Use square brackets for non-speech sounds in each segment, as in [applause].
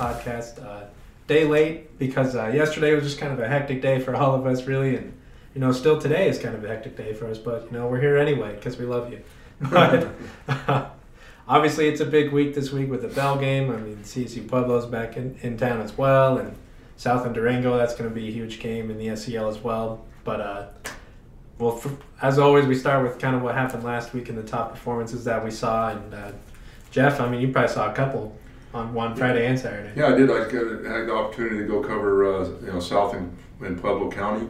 Podcast. Uh, day late because uh, yesterday was just kind of a hectic day for all of us, really, and you know, still today is kind of a hectic day for us. But you know, we're here anyway because we love you. [laughs] But obviously, it's a big week this week with the Bell game. I mean, CSU Pueblo's back in, in town as well, and South and Durango. That's going to be a huge game in the SEL as well. But uh, well, for, as always, we start with kind of what happened last week and the top performances that we saw. And uh, Jeff, I mean, you probably saw a couple on one Friday and Saturday. Yeah, I did. I had the opportunity to go cover, uh, you know, South in, in Pueblo County,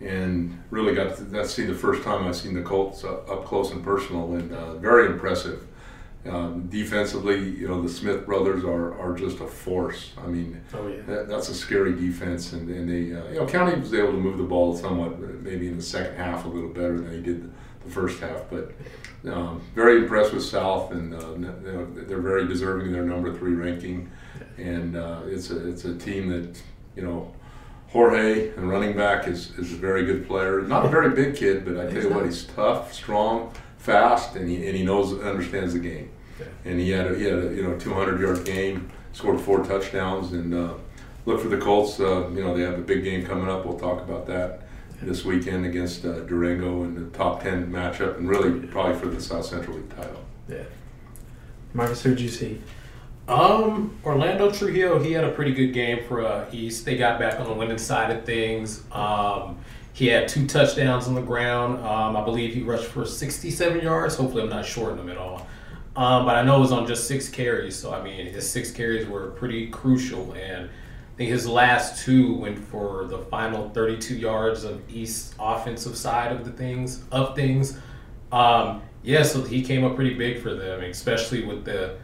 and really got to that's see the first time I've seen the Colts up, up close and personal, and uh, very impressive. Um, defensively, you know, the Smith brothers are, are just a force. I mean, Oh yeah. that, that's a scary defense, and, and they, uh, you know, County was able to move the ball somewhat, maybe in the second half a little better than they did the first half. But um, very impressed with South, and uh, you know, they're very deserving of their number three ranking. And uh, it's a it's a team that you know. Jorge, the running back, is, is a very good player. Not a very big kid, but I tell you what, he's tough, strong, fast, and he, and he knows understands the game. And he had a, he had a you know 200 yard game, scored four touchdowns, and uh, look for the Colts. Uh, you know they have a big game coming up. We'll talk about that this weekend against uh, Durango in the top 10 matchup, and really probably for the South Central League title. Yeah. Marcus, who'd you see? Um, Orlando Trujillo, he had a pretty good game for uh, East. They got back on the winning side of things. Um, he had two touchdowns on the ground. Um, I believe he rushed for 67 yards. Hopefully, I'm not shorting him at all. Um, but I know it was on just six carries. So, I mean, his six carries were pretty crucial. And I think his last two went for the final 32 yards of East offensive side of the things of things. Um, yeah, so he came up pretty big for them, especially with the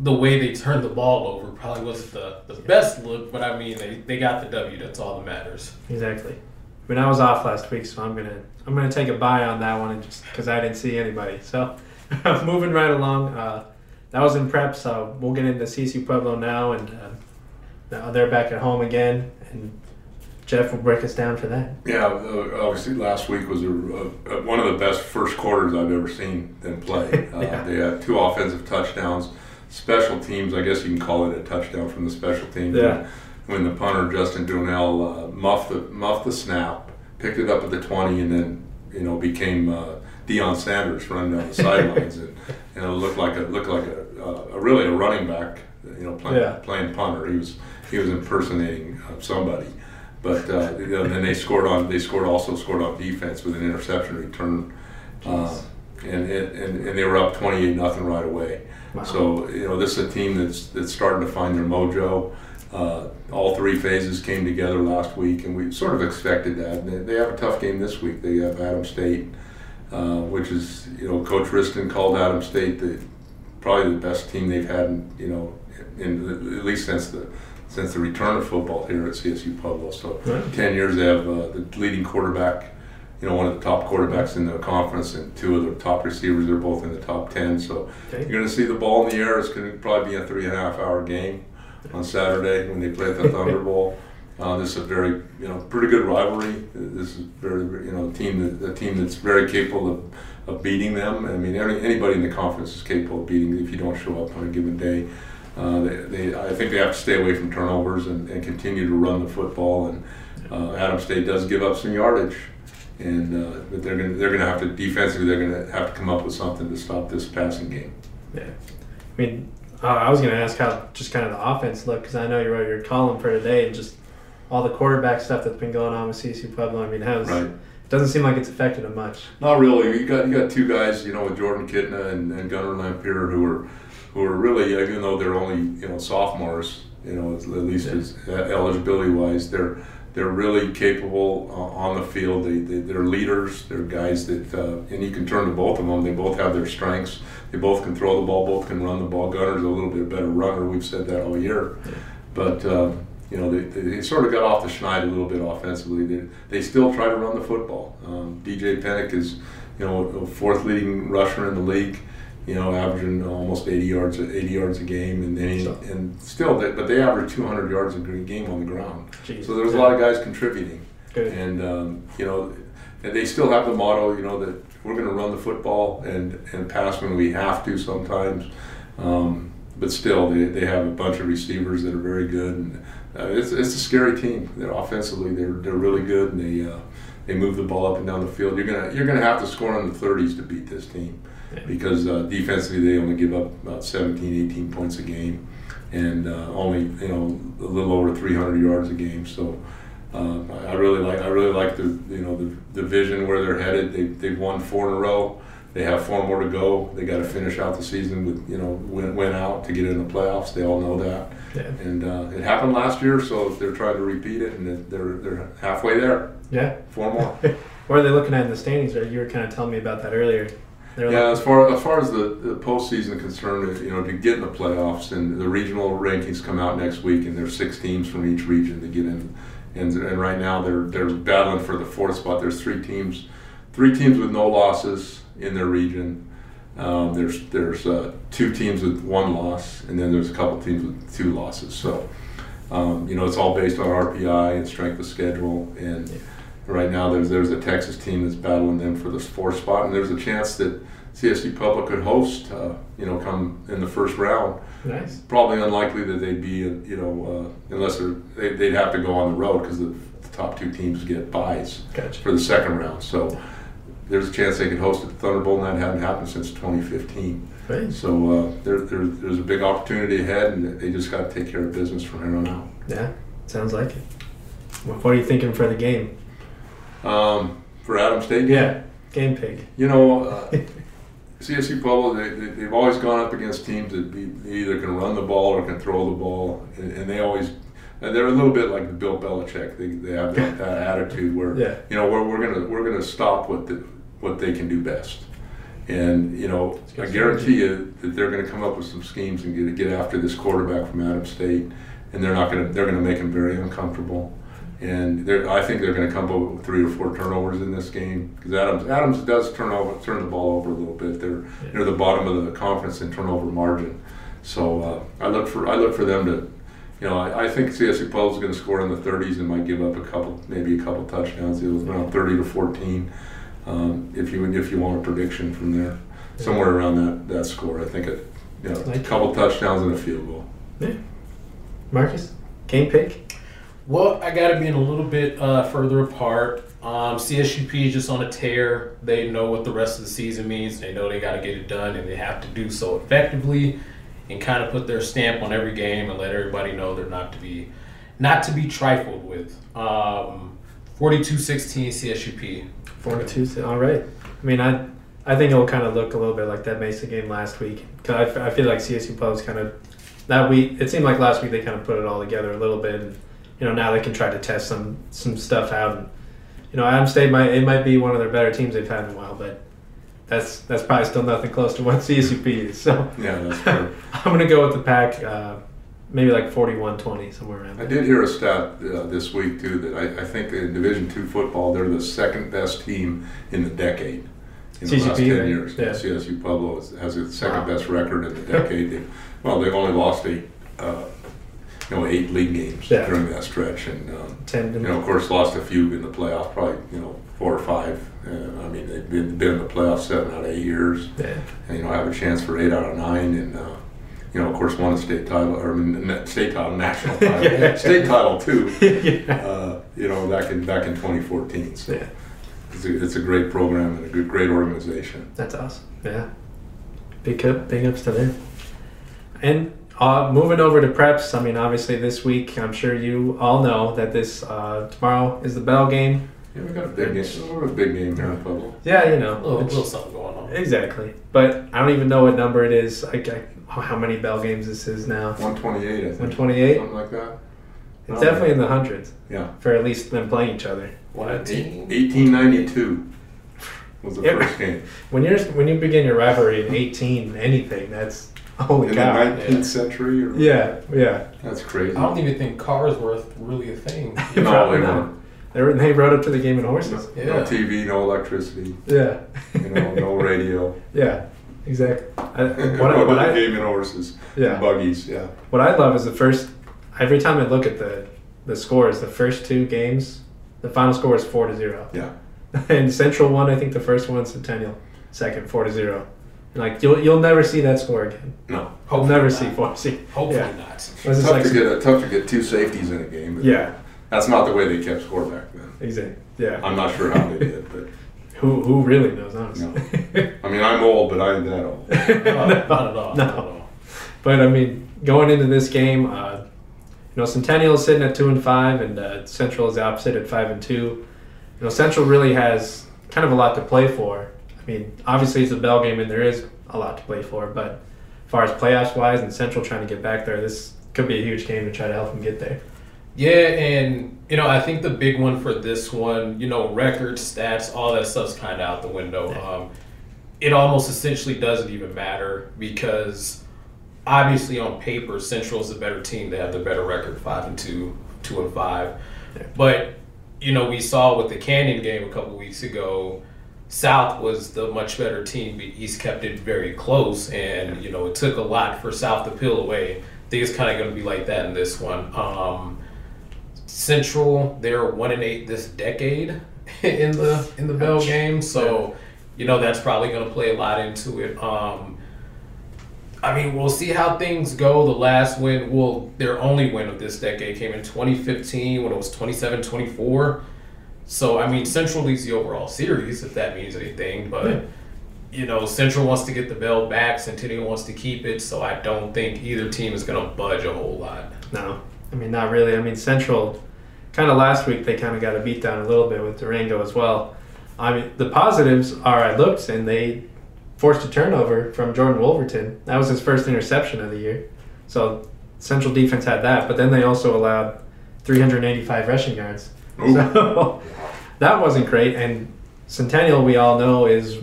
the way they turned the ball over. Probably wasn't the, the best look, but I mean they, they got the W. That's all that matters. Exactly. I mean, I was off last week, so I'm gonna I'm gonna take a buy on that one, and just because I didn't see anybody. So, [laughs] moving right along, uh, that was in prep. So we'll get into CC Pueblo now, and uh, now they're back at home again, and Jeff will break us down for that. Yeah, uh, obviously last week was a, a, one of the best first quarters I've ever seen them play. [laughs] Uh, Yeah. They had two offensive touchdowns, special teams. I guess you can call it a touchdown from the special teams. Yeah. When the punter Justin Dunell uh, muffed the muffed the snap, picked it up at the twenty, and then you know became uh, Deion Sanders running down the [laughs] sidelines, and you know looked like a looked like a, uh, a really a running back. You know, playing Yeah. playing punter. He was he was impersonating uh, somebody. But uh, then they scored on. They scored also scored on defense with an interception return, uh, and, it, and and they were up twenty eight nothing right away. Wow. So you know this is a team that's that's starting to find their mojo. Uh, all three phases came together last week, and we sort of expected that. They, they have a tough game this week. They have Adams State, uh, which is you know Coach Wristen called Adams State the probably the best team they've had. In, you know, in, at least since the since the return of football here at CSU Pueblo. So Right. ten years they have uh, the leading quarterback, you know, one of the top quarterbacks in the conference, and two of the top receivers. They're both in the top ten. So Okay. you're going to see the ball in the air. It's going to probably be a three and a half hour game on Saturday when they play at the [laughs] Thunder Bowl. Uh, this is a very, you know, pretty good rivalry. This is very, very, you know, a team that a team that's very capable of, of beating them. I mean, any, anybody in the conference is capable of beating if you don't show up on a given day. Uh, they, they, I think they have to stay away from turnovers and, and continue to run the football. And uh, Adams State does give up some yardage, and uh, but they're going to they're going to have to defensively they're going to have to come up with something to stop this passing game. Yeah. I mean, I was going to ask how just kind of the offense looked because I know you wrote your column for today and just all the quarterback stuff that's been going on with CC Pueblo. I mean, how's Right. it doesn't seem like it's affected him much. Not really. You got you got two guys, you know, with Jordan Kidna and, and Gunnar Lampier, who are who are really, even though they're only you know sophomores, you know, at least Yeah. as eligibility wise, they're they're really capable uh, on the field. They, they they're leaders. They're guys that, uh, and you can turn to both of them. They both have their strengths. They both can throw the ball. Both can run the ball. Gunner's a little bit better runner. We've said that all year, but. Uh, you know, they, they, sort of got off the schneid a little bit offensively. They, they still try to run the football. Um, DJ Pennick is, you know, a fourth leading rusher in the league. You know, averaging almost 80 yards, 80 yards a game, and then So- and still, they, but they average 200 yards a game on the ground. So there's a lot of guys contributing, Good. and um, you know, and they still have the motto, you know, that we're going to run the football and and pass when we have to sometimes. Um, but still, they, they have a bunch of receivers that are very good, and uh, it's, it's a scary team. They're offensively, they're they're really good, and they uh, they move the ball up and down the field. You're gonna you're gonna have to score in the 30s to beat this team, Yeah. Because uh, defensively they only give up about 17, 18 points a game, and uh, only you know a little over 300 yards a game. So. Uh, I really like. I really like the you know the, the vision where they're headed. They they've won four in a row. They have four more to go. They got to finish out the season with you know win, win out to get in the playoffs. They all know that, Yeah. and uh, it happened last year. So they're trying to repeat it, and they're they're halfway there. Yeah. Four more. [laughs] What are they looking at in the standings? Right? You were kind of telling me about that earlier. They're Yeah, like- as far as far as the, the postseason concerned, you know, to get in the playoffs, and the regional rankings come out next week, and there's six teams from each region to get in, and and right now they're they're battling for the fourth spot. There's three teams, three teams with no losses in their region. Um, there's there's uh, two teams with one loss, and then there's a couple teams with two losses. So, um, you know, it's all based on RPI and strength of schedule, and Yeah. Right now there's there's a Texas team that's battling them for this fourth spot, and there's a chance that CSU Pueblo could host, uh, you know, come in the first round. nice. Probably unlikely that they'd be, uh, you know, uh, unless they're, they, they'd have to go on the road because the, the top two teams get buys Gotcha. for the second round. So there's a chance they could host at the Thunder Bowl, and that hadn't happened since 2015. Great. So uh, there, there, there's a big opportunity ahead, and they just got to take care of business from here on out. Yeah. Sounds like it. What are you thinking for the game? Um, for Adams State, Yeah. Game pig. You know, uh, [laughs] CSU Pueblo, they, they, they've always gone up against teams that be, they either can run the ball or can throw the ball, and, and they always, and they're a little bit like Bill Belichick. They, they have that, [laughs] that attitude where, Yeah. you know, we're, we're gonna we're gonna stop what the, what they can do best, and you know, I guarantee you that they're gonna come up with some schemes and get get after this quarterback from Adams State, and they're not gonna they're gonna make him very uncomfortable. And I think they're going to come up with three or four turnovers in this game because Adams Adams does turn over turn the ball over a little bit. They're they're the bottom of the conference in turnover margin. So uh, I look for I look for them to, you know, I, I think CSU Pueblo is going to score in the 30s and might give up a couple maybe a couple touchdowns. It was around 30 to 14. Um, if you if you want a prediction from there, somewhere around that that score, I think it, you know, a couple touchdowns and a field goal. Yeah. Marcus? Game pig? Well, I got to be in a little bit uh, further apart. Um, CSUP is just on a tear. They know what the rest of the season means. They know they got to get it done, and they have to do so effectively, and kind of put their stamp on every game and let everybody know they're not to be, not to be trifled with. Um, 42-16 CSUP. 42. All right. I mean, I I think it'll kind of look a little bit like that Mesa game last week. Cause I feel like CSU Pub's kind of that week. It seemed like last week they kind of put it all together a little bit, and you know now they can try to test some some stuff out. And you know, Adams State might it might be one of their better teams they've had in a while, but that's that's probably still nothing close to what [laughs] CSUP is. So Yeah, that's fair. [laughs] I'm gonna go with the pack. Uh, maybe like 41-20 somewhere around. I did hear a stat uh, this week too that I, I think in Division two football they're the second best team in the decade in the last CCP, ten right? years. Yeah. CSU Pueblo is, has the second Wow. best record in the [laughs] decade. they, well, they've only lost eight, uh, you know, eight league games Yeah. during that stretch, and um, Ten. you know, of course, lost a few in the playoffs, probably you know four or five. Uh, I mean, they've been, been in the playoffs seven out of eight years yeah. and you know have a chance for eight out of nine, and uh, you know of course won a state title or I mean, na- state title, national [laughs] title, Yeah. state title too. [laughs] yeah. Uh, you know back in back in 2014. So Yeah. it's a, it's a great program and a good great organization. That's awesome. Yeah. Big up, big ups to them. And uh, moving over to preps, I mean, obviously this week, I'm sure you all know that this uh, tomorrow is the Bell game. Yeah, we got a big game. We're a big game here in Pueblo. Yeah, you know. A little, little something going on. Exactly. But I don't even know what number it is. Like, I, how many Bell games this is now. 128, I think. 128? Something like that. It's definitely in the hundreds Yeah. for at least them playing each other. One Eight- team. 1892 was the Yep. first game When you're when you begin your rivalry in 18 anything, that's Oh holy in cow. the 19th century. Or, Yeah, yeah. that's crazy. I don't even think cars were really a thing. [laughs] No, Probably they not. They, were, they rode up to the game in horses. No Yeah. TV, no electricity, Yeah. you know, no [laughs] radio. Yeah, exactly. I, [laughs] what, I, Go what, the I, game in horses, yeah. buggies. Yeah. what I love is the first. Every time I look at the the scores, the first two games, the final score is four to zero. Yeah. And Central won. I think the first one. Centennial second, four to zero. Like you'll you'll never see that score again. No, You'll Hopefully never not. see Forsey. Hopefully Yeah. not. This tough like to get a, tough to get two safeties in a game. But yeah, that's not the way they kept score back then. exactly. Yeah. I'm not sure how they did, but [laughs] Who who really knows, honestly. I mean, I'm old, but I ain't that old. [laughs] No, not at all. No. Not at all. But I mean, going into this game, uh, you know, Centennial is sitting at two and five, and uh, Central is the opposite at five and two. You know, Central really has kind of a lot to play for. I mean, obviously it's a bell game, and there is a lot to play for. But as far as playoffs wise, and Central trying to get back there, this could be a huge game to try to help them get there. Yeah, and you know, I think the big one for this one, you know, records, stats, all that stuff's kind of out the window. Um, it almost essentially doesn't even matter because obviously on paper, Central is the better team. They have the better record, five and two, two and five. Yeah. But you know, we saw with the Canyon game a couple weeks ago. South was the much better team, but East kept it very close, and you know it took a lot for South to peel away. I think it's kind of going to be like that in this one. Um, Central, they're one and eight this decade [laughs] in the in the Bell game, so you know that's probably going to play a lot into it. Um, I mean, we'll see how things go. The last win, well, their only win of this decade came in 2015 when it was 27-24. So I mean, Central leads the overall series if that means anything, but. Yeah. You know, Central wants to get the bell back. Centennial wants to keep it, so I don't think either team is going to budge a whole lot. No, I mean not really. I mean Central, kind of last week they kind of got a beat down a little bit with Durango as well. I mean the positives are I looked and they forced a turnover from Jordan Wolverton. That was his first interception of the year. So Central defense had that, but then they also allowed 385 rushing yards. So [laughs] that wasn't great. And Centennial, we all know, is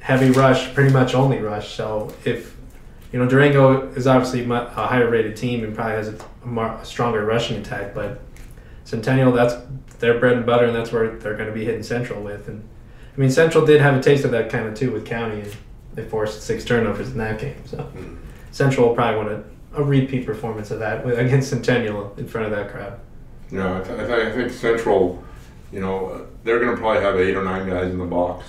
heavy rush, pretty much only rush. So if you know Durango is obviously a higher rated team and probably has a, more, a stronger rushing attack, but Centennial that's their bread and butter, and that's where they're going to be hitting Central with. And I mean Central did have a taste of that kind of too with County, and they forced six turnovers in that game. So hmm. Central will probably want a, a repeat performance of that with- against Centennial in front of that crowd. No, I, th- I, th- I think Central, you know, uh, they're going to probably have eight or nine guys in the box,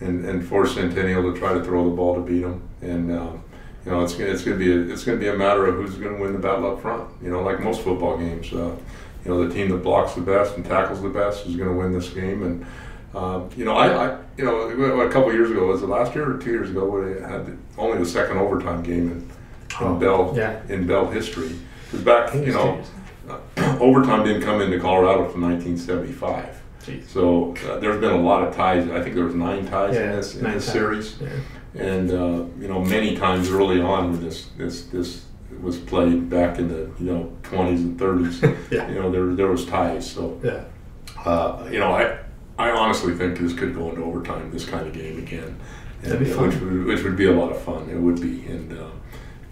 and, and force Centennial to try to throw the ball to beat them. And um, you know, it's it's going to be a, it's going to be a matter of who's going to win the battle up front. You know, like most football games, uh, you know, the team that blocks the best and tackles the best is going to win this game. And um, you know, I, I you know, a couple years ago was it last year or two years ago they had the, only the second overtime game in, in Oh, Bell yeah. in Bell history. Because back, you know. [clears throat] overtime didn't come into Colorado from 1975. Jeez. So uh, there's been a lot of ties. I think there was nine ties in Yeah, this in this series, Yeah. and uh, you know many times early on when this this this was played back in the you know 20s and 30s. [laughs] Yeah. You know there there was ties. So Yeah. uh, you know I I honestly think this could go into overtime. This kind of game again, and, uh, which would which would be a lot of fun. It would be, and uh,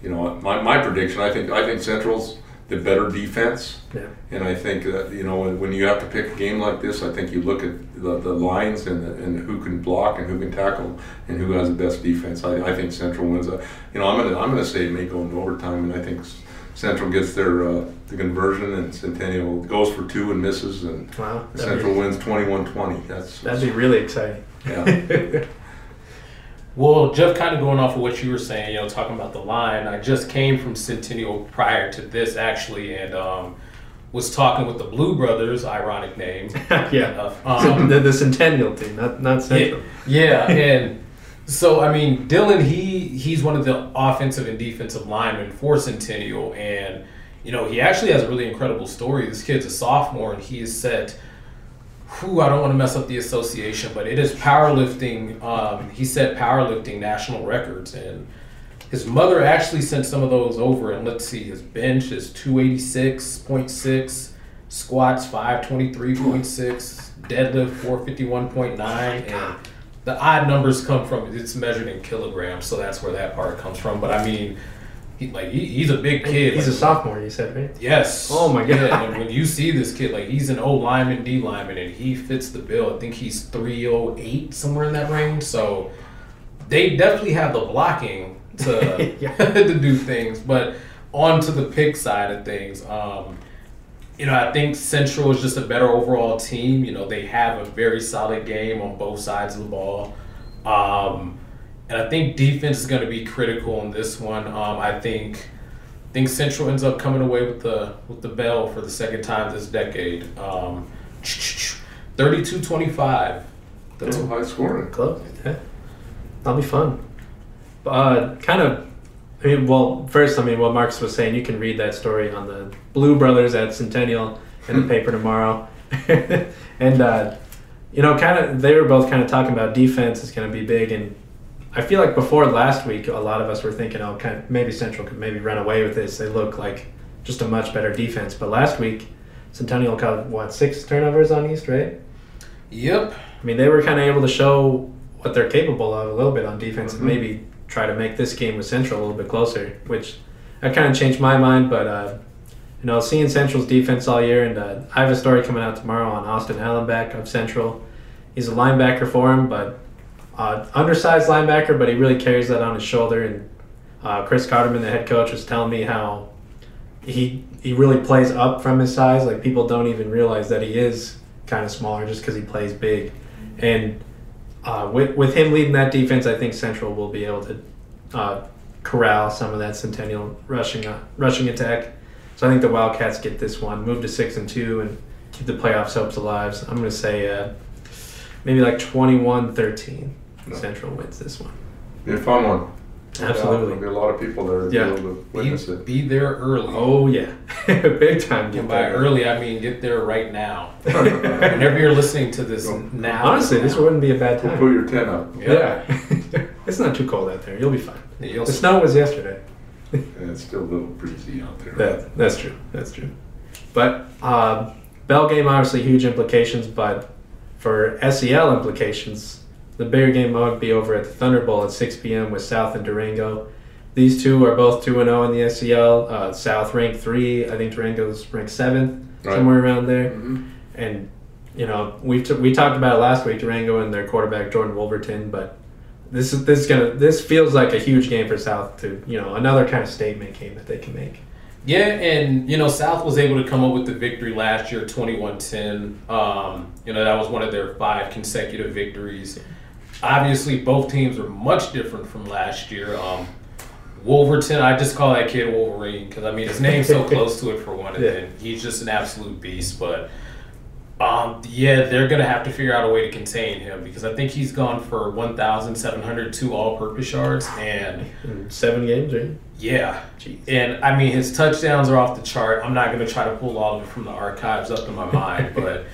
you know my, my prediction. I think I think Central's the better defense. Yeah. And I think that you know when, when you have to pick a game like this, I think you look at the, the lines and, the, and who can block and who can tackle and who has the best defense. I, I think Central wins. Uh, you know I'm gonna I'm gonna say it may go into overtime, and I think Central gets their uh, the conversion, and Centennial goes for two and misses, and Wow. Central be, wins 21-20. That's that'd be really exciting. yeah. [laughs] Well, Jeff, kind of going off of what you were saying, you know, talking about the line. I just came from Centennial prior to this, actually, and um, was talking with the Blue Brothers, ironic name. [laughs] yeah. Um, the, the Centennial team, not not Central. Yeah, [laughs] and so I mean, Dylan, he he's one of the offensive and defensive linemen for Centennial, and you know he actually has a really incredible story. This kid's a sophomore, and he is set. Who I don't want to mess up the association, but it is powerlifting. Um, he set powerlifting national records, and his mother actually sent some of those over. And let's see, his bench is two eighty six point six, squats five twenty three point six, deadlift four fifty one point nine, and the odd numbers come from it's measured in kilograms, so that's where that part comes from. But I mean, he, like he, he's a big kid. He's a sophomore, you said, right? Yes. Oh my Yeah, God. and when you see this kid, like he's an O lineman, D lineman, and he fits the bill. I think he's three oh eight somewhere in that range. So they definitely have the blocking to [laughs] [laughs] Yeah. to do things. But on to the pick side of things, um, you know, I think Central is just a better overall team. You know, they have a very solid game on both sides of the ball. Um, and I think defense is going to be critical in this one. Um, I think I think Central ends up coming away with the with the bell for the second time this decade. Um, 32-25. That's a high scoring. Close. Yeah. That'll be fun. Uh, kind of. I mean, well, first, I mean, what Marcus was saying, you can read that story on the Blue Brothers at Centennial in the [laughs] paper tomorrow. [laughs] and, uh, you know, kind of, they were both kind of talking about defense is going to be big. And I feel like before last week, a lot of us were thinking, oh, kind of, maybe Central could maybe run away with this. They look like just a much better defense. But last week, Centennial got, what, six turnovers on East, right? Yep. I mean, they were kind of able to show what they're capable of a little bit on defense Mhm. and maybe try to make this game with Central a little bit closer, which that kind of changed my mind. But, uh, you know, seeing Central's defense all year, and uh, I have a story coming out tomorrow on Austin Allenback of Central. He's a linebacker for him, but uh, undersized linebacker, but he really carries that on his shoulder. And uh, Chris Carterman, the head coach, was telling me how he he really plays up from his size. Like people don't even realize that he is kind of smaller just because he plays big. And uh, with with him leading that defense, I think Central will be able to uh, corral some of that Centennial rushing uh, rushing attack. So I think the Wildcats get this one, move to six and two, and keep the playoffs hopes alive. So I'm going to say uh, maybe like 21-13. No. Central wins this one. Be a fun one. Yeah, Absolutely. there'll be a lot of people there to Yeah. be able to witness Be, it. be there early. Oh yeah, [laughs] big time. And Get by there. early, I mean get there right now. [laughs] Whenever you're listening to this Go. now. Honestly, this wouldn't be a bad We'll time. put your tent up. Yeah, [laughs] it's not too cold out there. You'll be fine. You'll The snow was yesterday. And it's still a little breezy out there. That, that's true. That's true. But um, Bell game obviously huge implications, but for SEL implications, the bigger game would be over at the Thunder Bowl at 6 p.m. with South and Durango. These two are both 2 and 0 in the SEL. Uh, South ranked 3. I think Durango's ranked 7th, Right. somewhere around there. Mhm. And, you know, we t- we talked about it last week, Durango and their quarterback, Jordan Wolverton, but this is this is gonna this feels like a huge game for South to you know another kind of statement game that they can make. Yeah, and you know, South was able to come up with the victory last year, 21-10. Um, you know, that was one of their five consecutive victories. Obviously, both teams are much different from last year. Um, Wolverton, I just call that kid Wolverine because I mean his name's so [laughs] close to it for one, and Yeah. he's just an absolute beast. But um, yeah, they're gonna have to figure out a way to contain him because I think he's gone for 1,702 all-purpose yards, and In seven games, right? yeah, Jeez. and I mean, his touchdowns are off the chart. I'm not going to try to pull all of it from the archives up in my mind, but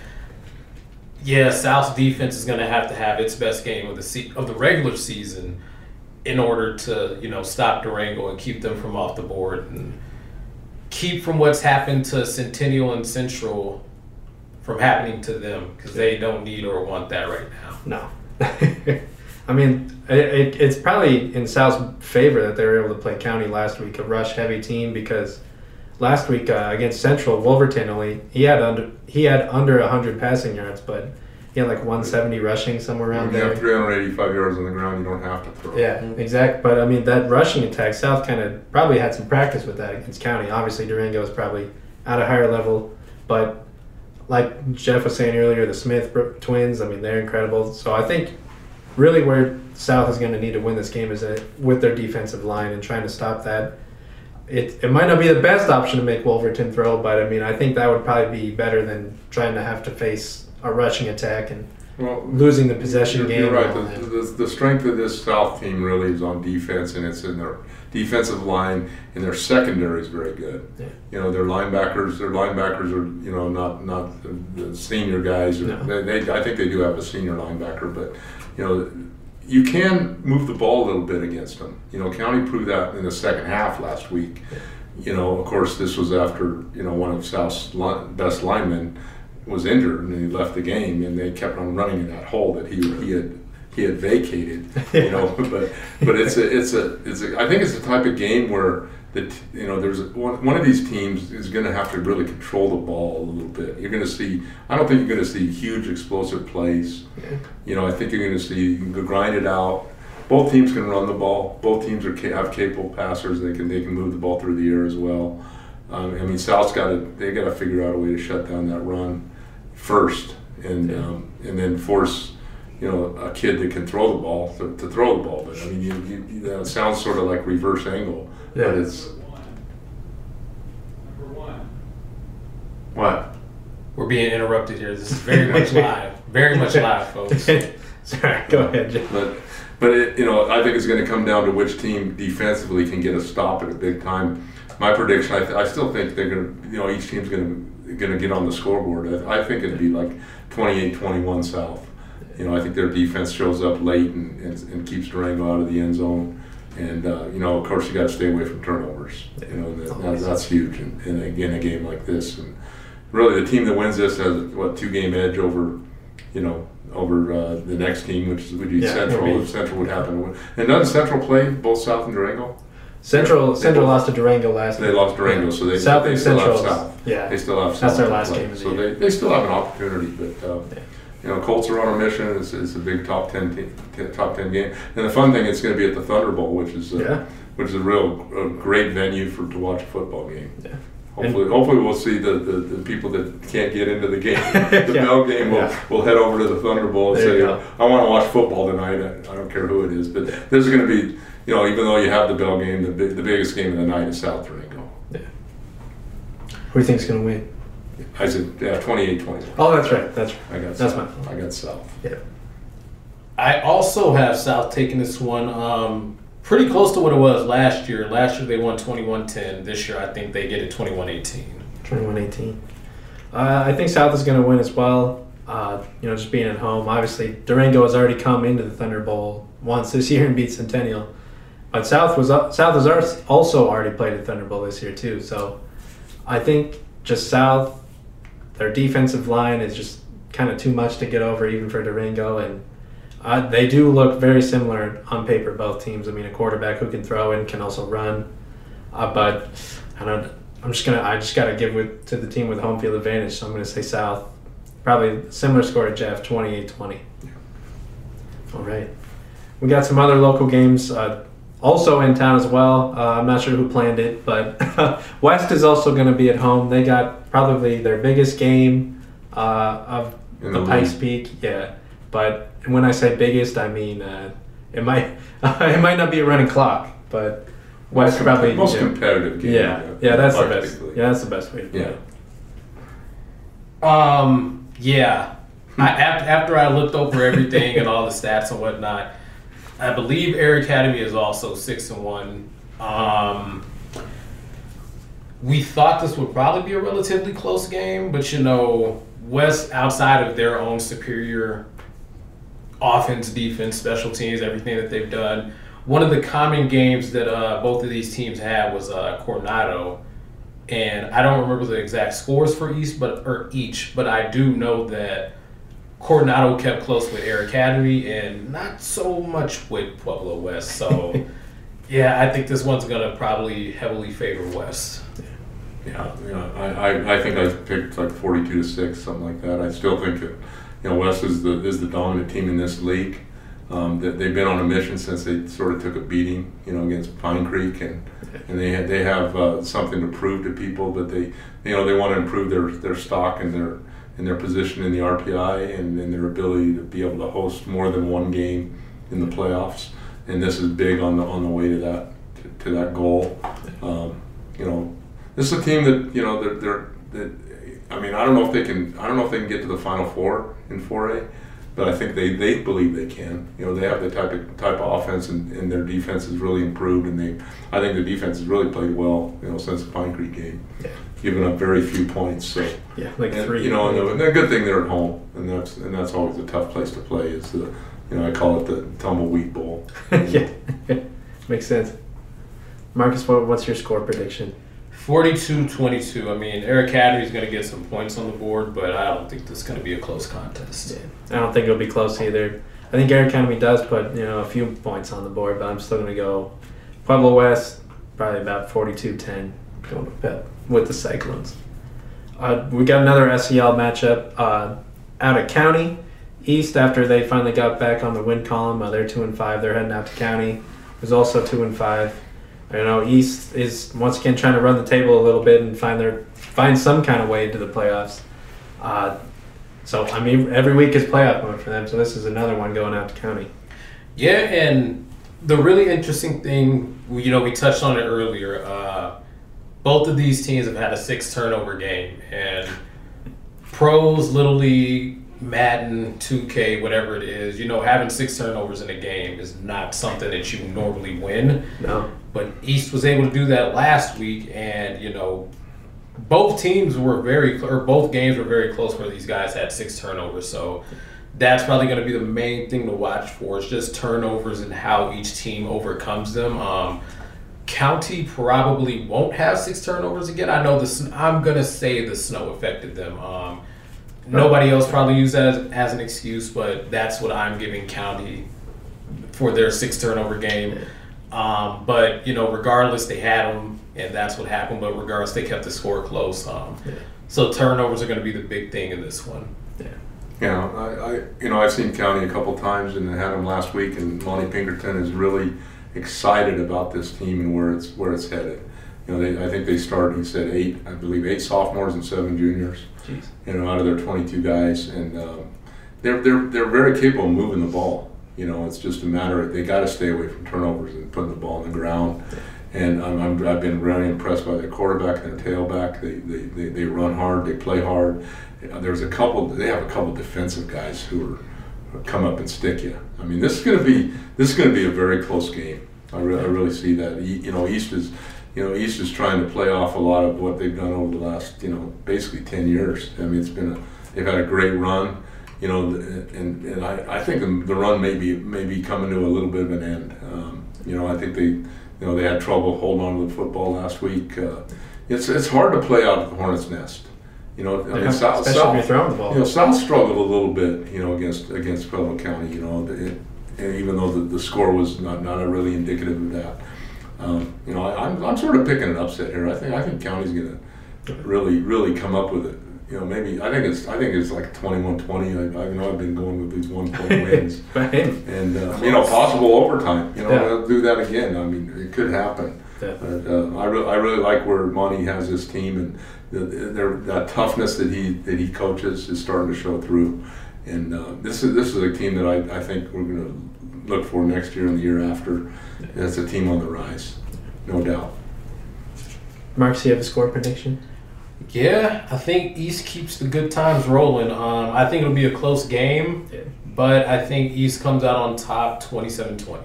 yeah, South's defense is going to have to have its best game of the se- of the regular season in order to you know stop Durango and keep them from off the board and keep from what's happened to Centennial and Central from happening to them because they don't need or want that right now. No. [laughs] I mean, it, it, it's probably in South's favor that they were able to play County last week, a rush heavy team, because last week uh, against Central, Wolverton only he had under he had under hundred passing yards, but he had like 170 rushing somewhere around When you there. have 385 yards on the ground, you don't have to throw. Yeah, exact. But I mean, that rushing attack, South kind of probably had some practice with that against County. Obviously, Durango is probably at a higher level, but like Jeff was saying earlier, the Smith twins, I mean, they're incredible. So I think really where South is going to need to win this game is with their defensive line and trying to stop that. It, it might not be the best option to make Wolverton throw, but I mean, I think that would probably be better than trying to have to face a rushing attack and Well, losing the possession you're, game. You're right. The, the, the strength of this South team really is on defense, and it's in their defensive line, and their secondary is very good. Yeah. You know, their linebackers, their linebackers are you know not not the, the senior guys. Or, No. they, they, I think they do have a senior linebacker, but you know. You can move the ball a little bit against them. You know, County proved that in the second half last week. You know, of course, this was after you know one of South's best linemen was injured and he left the game, and they kept on running in that hole that he he had he had vacated. You know, [laughs] but but it's a it's a it's a I think it's the type of game where that you know there's a, one one of these teams is going to have to really control the ball a little bit. You're going to see I don't think you're going to see huge explosive plays. You know, I think you're going to see you can grind it out. Both teams can run the ball. Both teams are have capable passers. They can they can move the ball through the air as well. Um, I mean, South's got to they got to figure out a way to shut down that run first, and Yeah. um, and then force you know, a kid that can throw the ball to, to throw the ball. But I mean, you, you, you know, it sounds sort of like reverse angle, Yeah. but it's what? We're being interrupted here. This is very much [laughs] live. Very much live, folks. [laughs] Sorry, go ahead. Jeff. But but it, you know, I think it's going to come down to which team defensively can get a stop at a big time. My prediction, I, th- I still think they're going to, you know, each team's going to going to get on the scoreboard. I, I think it'd be like 28-21 South. You know, I think their defense shows up late and, and, and keeps Durango out of the end zone. And uh, you know, of course, you got to stay away from turnovers. You know, that, that, that's huge. And, and again, a game like this, and really, the team that wins this has what two game edge over, you know, over uh, the next team, which would be Yeah, Central. If Central would happen to win, and doesn't Central play both South and Durango? Central Central lost to Durango last. They lost Durango, so they, South they still Central. have South. Yeah, They still have South. That's their last play. game of the So year. they, they still have an opportunity, but uh, Yeah. You know, Colts are on a mission. It's, it's a big top ten te- t- top ten game, and the fun thing it's going to be at the Thunder Bowl, which is uh, Yeah. which is a real a great venue for to watch a football game. Yeah. Hopefully, hopefully we'll see the, the, the people that can't get into the game. [laughs] The Yeah. Bell game will Yeah. will head over to the Thunder Bowl and There say, "I want to watch football tonight." I, I don't care who it is, but this is going to be, you know, even though you have the Bell game, the the biggest game of the night is South Durango. Yeah. Who do you think's gonna win? I said, yeah, 28-21. Oh, that's right. That's right. I got That's South. my- I got South. Yeah. I also have South taking this one um, pretty close to what it was last year. Last year they won 21-10. This year I think they get it 21-18. 21-18. Uh, I think South is going to win as well. Uh, you know, just being at home. Obviously, Durango has already come into the Thunder Bowl once this year and beat Centennial. But South was up, South has also already played at Thunder Bowl this year too. So I think just South, their defensive line is just kind of too much to get over even for Durango, and uh, they do look very similar on paper. Both teams. I mean, a quarterback who can throw and can also run. Uh, but I don't. I'm just gonna. I just gotta give it to the team with home field advantage. So I'm gonna say South. Probably similar score to Jeff, 28-20. All right. We got some other local games uh, also in town as well. Uh, I'm not sure who planned it, but [laughs] West is also going to be at home. They got probably their biggest game uh, of In the the Pikes. Peak. Yeah, but when I say biggest, I mean uh, it might [laughs] it might not be a running clock, but West Most probably most yeah. competitive game. Yeah, in yeah, that's the best. League. Yeah, that's the best way to put Yeah. it. Um, yeah. I, [laughs] after, after I looked over everything and all the stats and whatnot, I believe Air Academy is also six and one. Um, we thought this would probably be a relatively close game, but you know, West outside of their own superior offense, defense, special teams, everything that they've done. One of the common games that uh, both of these teams had was uh, Coronado, and I don't remember the exact scores for each, but or each, but I do know that Coronado kept close with Air Academy and not so much with Pueblo West. So, [laughs] yeah, I think this one's gonna probably heavily favor West. Yeah, yeah. I, I, I think I picked like forty-two to six, something like that. I still think that, you know, West is the is the dominant team in this league. Um, that they've been on a mission since they sort of took a beating, you know, against Pine Creek, and and they they have uh, something to prove to people. But they, you know, they want to improve their their stock and their and their position in the RPI and, and their ability to be able to host more than one game in the playoffs. And this is big on the on the way to that to, to that goal. Um, you know, this is a team that you know they're, they're that I mean I don't know if they can I don't know if they can get to the final four in 4A, but I think they, they believe they can. You know they have the type of type of offense and, and their defense has really improved and they I think the defense has really played well you know since the Pine Creek game, Yeah. giving up very few points. So Yeah, like and, three. you know and the, and the good thing they're at home and that's and that's always a tough place to play is the you know I call it the tumbleweed bowl. [laughs] yeah, [laughs] makes sense. Marcus, what, what's your score prediction? 42-22. I mean, Air Academy is going to get some points on the board, but I don't think this is going to be a close contest. I don't think it'll be close either. I think Air Academy does put you know a few points on the board, but I'm still going to go Pueblo West, probably about 42-10, going with Pep with the Cyclones. Uh, we got another SEL matchup uh, out of County East after they finally got back on the win column. Uh, they're two and five. They're heading out to County, who's also two and five. You know East is once again trying to run the table a little bit and find their find some kind of way into the playoffs. Uh, So I mean, every week is playoff mode for them. So this is another one going out to county. Yeah, and the really interesting thing, you know, we touched on it earlier. Uh, both of these teams have had a six turnover game, and pros, little league, Madden, 2K, whatever it is, you know, having six turnovers in a game is not something that you normally win. No. But East was able to do that last week, and you know, both teams were very, or both games were very close where these guys had six turnovers. So that's probably going to be the main thing to watch for. Is just turnovers and how each team overcomes them. Um, County probably won't have six turnovers again. I know this. I'm gonna say the snow affected them. Um, nobody else probably used that as, as an excuse, but that's what I'm giving County for their six turnover game. Um, but you know, regardless, they had them, and that's what happened. But regardless, they kept the score close. Um, Yeah. So turnovers are going to be the big thing in this one. Yeah, I, I you know I've seen County a couple times and I had them last week, and Monty Pinkerton is really excited about this team and where it's where it's headed. You know, they, I think they started. He said eight, I believe eight sophomores and seven juniors. Jeez. You know, out of their 22 guys, and um, they're they're they're very capable of moving the ball. You know, it's just a matter of they got to stay away from turnovers and putting the ball on the ground. And I'm, I'm, I've been really impressed by their quarterback and their tailback. They, they, they, they run hard, they play hard. There's a couple. They have a couple defensive guys who are come up and stick you. I mean, this is going to be this is going to be a very close game. I, re- I really see that. You know, East is you know East is trying to play off a lot of what they've done over the last you know basically ten years. I mean, it's been a they've had a great run. You know, and, and I, I think the, run may be may be coming to a little bit of an end. Um, you know, I think they you know they had trouble holding on to the football last week. Uh, it's it's hard to play out of the hornet's nest. You know, I mean, Yeah, South, especially South, if you're throwing the ball. you know, South struggled a little bit, you know, against against Pueblo County. You know, it, even though the, the score was not, not really indicative of that, um, you know, I, I'm, I'm sort of picking an upset here. I think I think County's going to really really come up with it. You know, maybe I think it's I think it's like 21-20. I, I know I've been going with these one point [laughs] wins, and uh, you know, possible overtime. You know, Yeah. do that again. I mean, it could happen. definitely. But uh, I, re- I really like where Monty has his team and the, their, that toughness that he that he coaches is starting to show through. And uh, this is this is a team that I, I think we're going to look for next year and the year after. It's a team on the rise, no doubt. Marks, you have a score prediction? Yeah, I think East keeps the good times rolling. Um, I think it'll be a close game, Yeah. but I think East comes out on top 27-20. I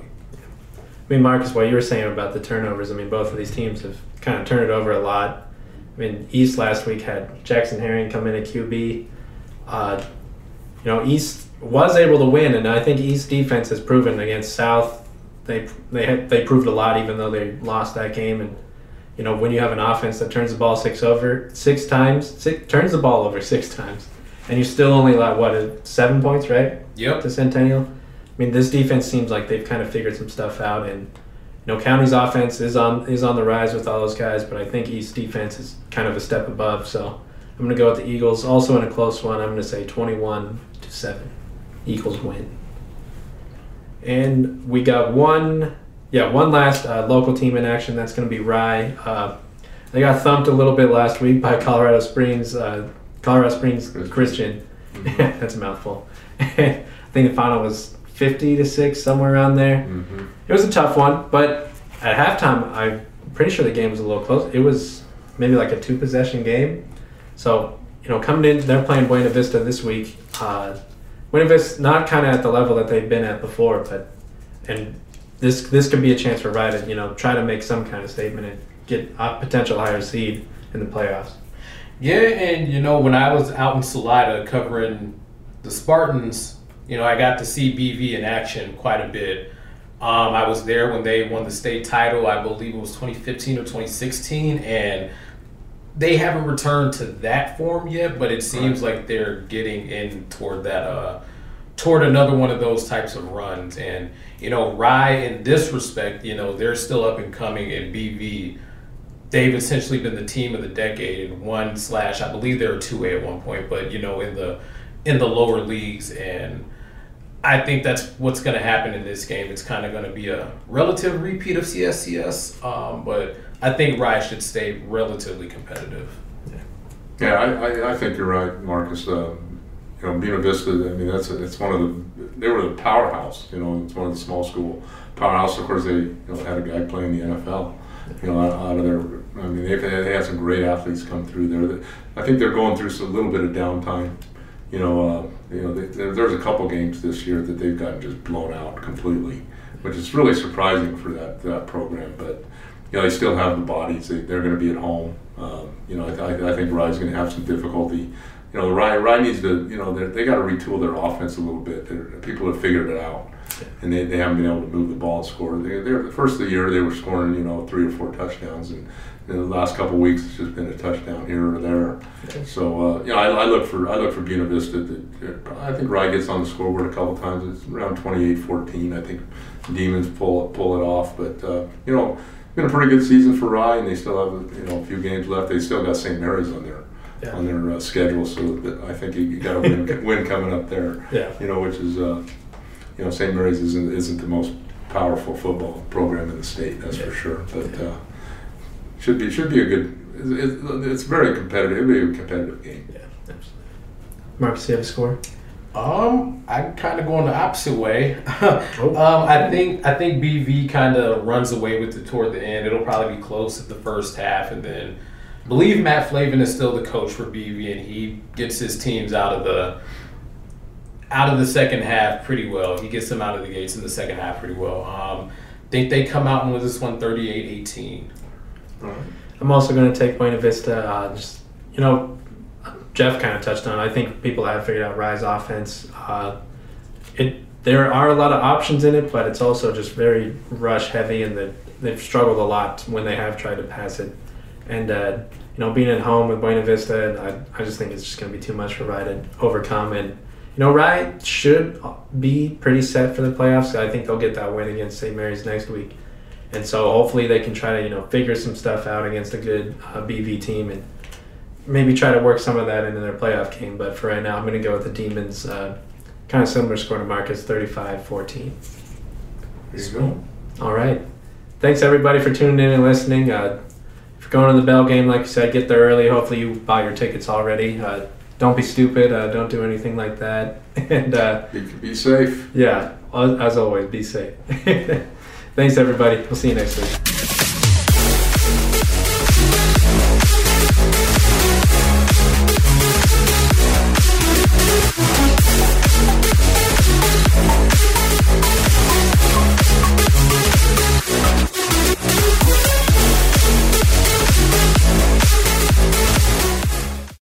mean, Marcus, while you were saying about the turnovers, I mean, both of these teams have kind of turned it over a lot. I mean, East last week had Jackson Herring come in at QB. Uh, you know, East was able to win, and I think East defense has proven against South. They they had, they proved a lot, even though they lost that game. And you know, when you have an offense that turns the ball six over six times, six, turns the ball over six times, and you still only allow what uh, seven points, right? Yep. to Centennial. I mean, this defense seems like they've kind of figured some stuff out, and you know, County's offense is on is on the rise with all those guys, but I think East defense is kind of a step above. So I'm going to go with the Eagles. Also in a close one, I'm going to say 21 to seven. Eagles win. And we got one, yeah, one last uh, local team in action. That's going to be Rye. Uh, they got thumped a little bit last week by Colorado Springs. Uh, Colorado Springs Christian. [laughs] That's a mouthful. [laughs] I think the final was 50 to 6, somewhere around there. Mm-hmm. It was a tough one, but at halftime, I'm pretty sure the game was a little close. It was maybe like a two possession game. So, you know, coming in, they're playing Buena Vista this week. Uh, Vista not kind of at the level that they've been at before, but and this this could be a chance for to you know try to make some kind of statement and get a potential higher seed in the playoffs. Yeah, and you know, when I was out in Salida covering the Spartans, you know, I got to see BV in action quite a bit. Um, I was there when they won the state title. I believe it was 2015 or 2016, and they haven't returned to that form yet. But it seems like they're getting in toward that, uh, toward another one of those types of runs. And you know, Rye, in this respect, you know, they're still up and coming, and BV they've essentially been the team of the decade in one slash I believe they were two A at one point, but you know in the in the lower leagues and I think that's what's going to happen in this game. It's kind of going to be a relative repeat of CSCS, um, but I think Rye should stay relatively competitive. Yeah, I, I, I think you're right, Marcus. Uh, you know, Buena Vista. I mean, that's a, one of the they were the powerhouse. You know, it's one of the small school powerhouse. Of course, they you know, had a guy playing the NFL. You know, out, out of their. I mean, had, they had some great athletes come through there. I think they're going through a little bit of downtime. You know, uh, you know, they, there's a couple games this year that they've gotten just blown out completely, which is really surprising for that that program. But you know, they still have the bodies. They, they're going to be at home. Um, you know, I, I think Rye's going to have some difficulty you know, Rye, Rye needs to, you know, they got to retool their offense a little bit. They're, people have figured it out, and they, they haven't been able to move the ball and score. They, they're, the first of the year, they were scoring, you know, three or four touchdowns, and in the last couple of weeks, it's just been a touchdown here or there. So, uh, know, I, I, look for I look for Buena Vista. To, I think Rye gets on the scoreboard a couple times. It's around 28-14. I think Demons pull pull it off, but uh, you know, been a pretty good season for Rye, and they still have you know a few games left. They still got St. Mary's on there yeah. on their uh, schedule. So I think you, you got a win, [laughs] win coming up there. Yeah. You know, which is uh, you know St. Mary's isn't isn't the most powerful football program in the state. That's yeah. for sure. But uh, should be should be a good. It's, it's very competitive. It'll be a competitive game. Yeah, absolutely. Marcus, you have a score? Um, I kind of going the opposite way. [laughs] oh. um, I think I think BV kind of runs away with it toward the end. It'll probably be close at the first half, and then believe Matt Flavin is still the coach for BV, and he gets his teams out of the out of the second half pretty well. He gets them out of the gates in the second half pretty well. Um, think they come out and win this one 38-18. I'm also going to take Buena Vista. Uh, just you know, Jeff kind of touched on. It. I think people have figured out Rye's offense. Uh, it there are a lot of options in it, but it's also just very rush heavy, and the, they've struggled a lot when they have tried to pass it and uh, you know being at home with Buena Vista, I, I just think it's just going to be too much for Rye to overcome. And you know Rye should be pretty set for the playoffs. I think they'll get that win against St. Mary's next week, and so hopefully they can try to you know figure some stuff out against a good uh, BV team and maybe try to work some of that into their playoff game. But for right now, I'm going to go with the Demons. Uh, kind of similar score to Marcus, 35-14. There you go. All right. Thanks everybody for tuning in and listening. Uh, if you're going to the Bell game, like you said, get there early. Hopefully, you buy your tickets already. Uh, don't be stupid. Uh, don't do anything like that. [laughs] and uh, be, be safe. Yeah, as always, be safe. [laughs] Thanks, everybody. We'll see you next week.